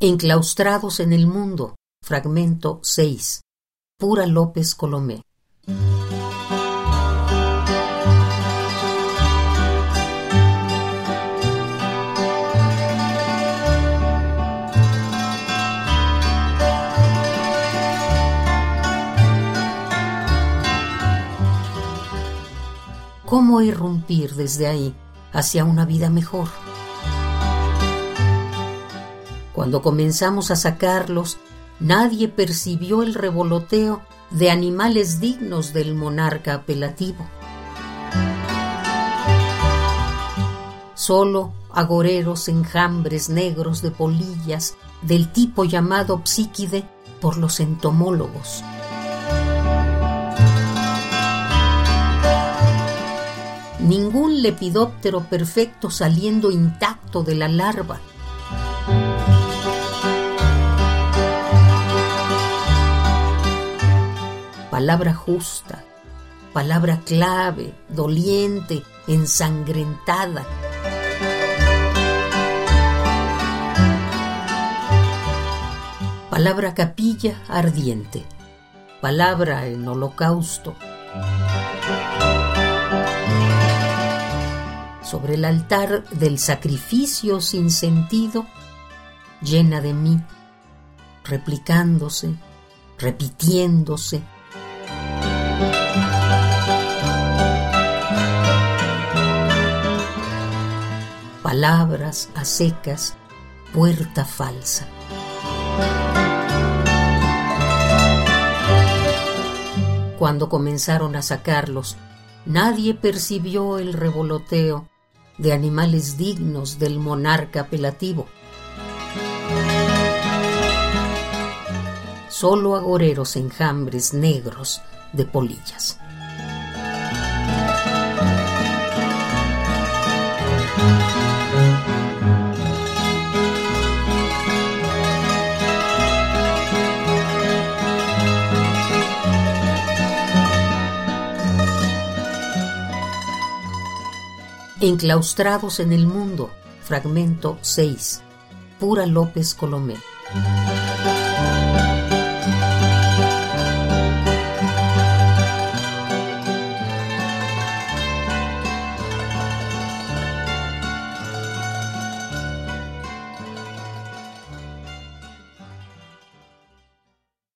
Enclaustrados en el mundo, fragmento 6. Pura López Colomé. ¿Cómo irrumpir desde ahí hacia una vida mejor? Cuando comenzamos a sacarlos, nadie percibió el revoloteo de animales dignos del monarca apelativo. Solo agoreros enjambres negros de polillas del tipo llamado psíquide por los entomólogos. Ningún lepidóptero perfecto saliendo intacto de la larva palabra justa, palabra clave, doliente, ensangrentada. Palabra capilla ardiente, palabra en holocausto. Sobre el altar del sacrificio sin sentido, llena de mí, replicándose, repitiéndose, palabras a secas, puerta falsa. Cuando comenzaron a sacarlos, nadie percibió el revoloteo de animales dignos del monarca apelativo. Solo agoreros enjambres negros de polillas. Enclaustrados en el mundo, fragmento 6. Pura López Colomé.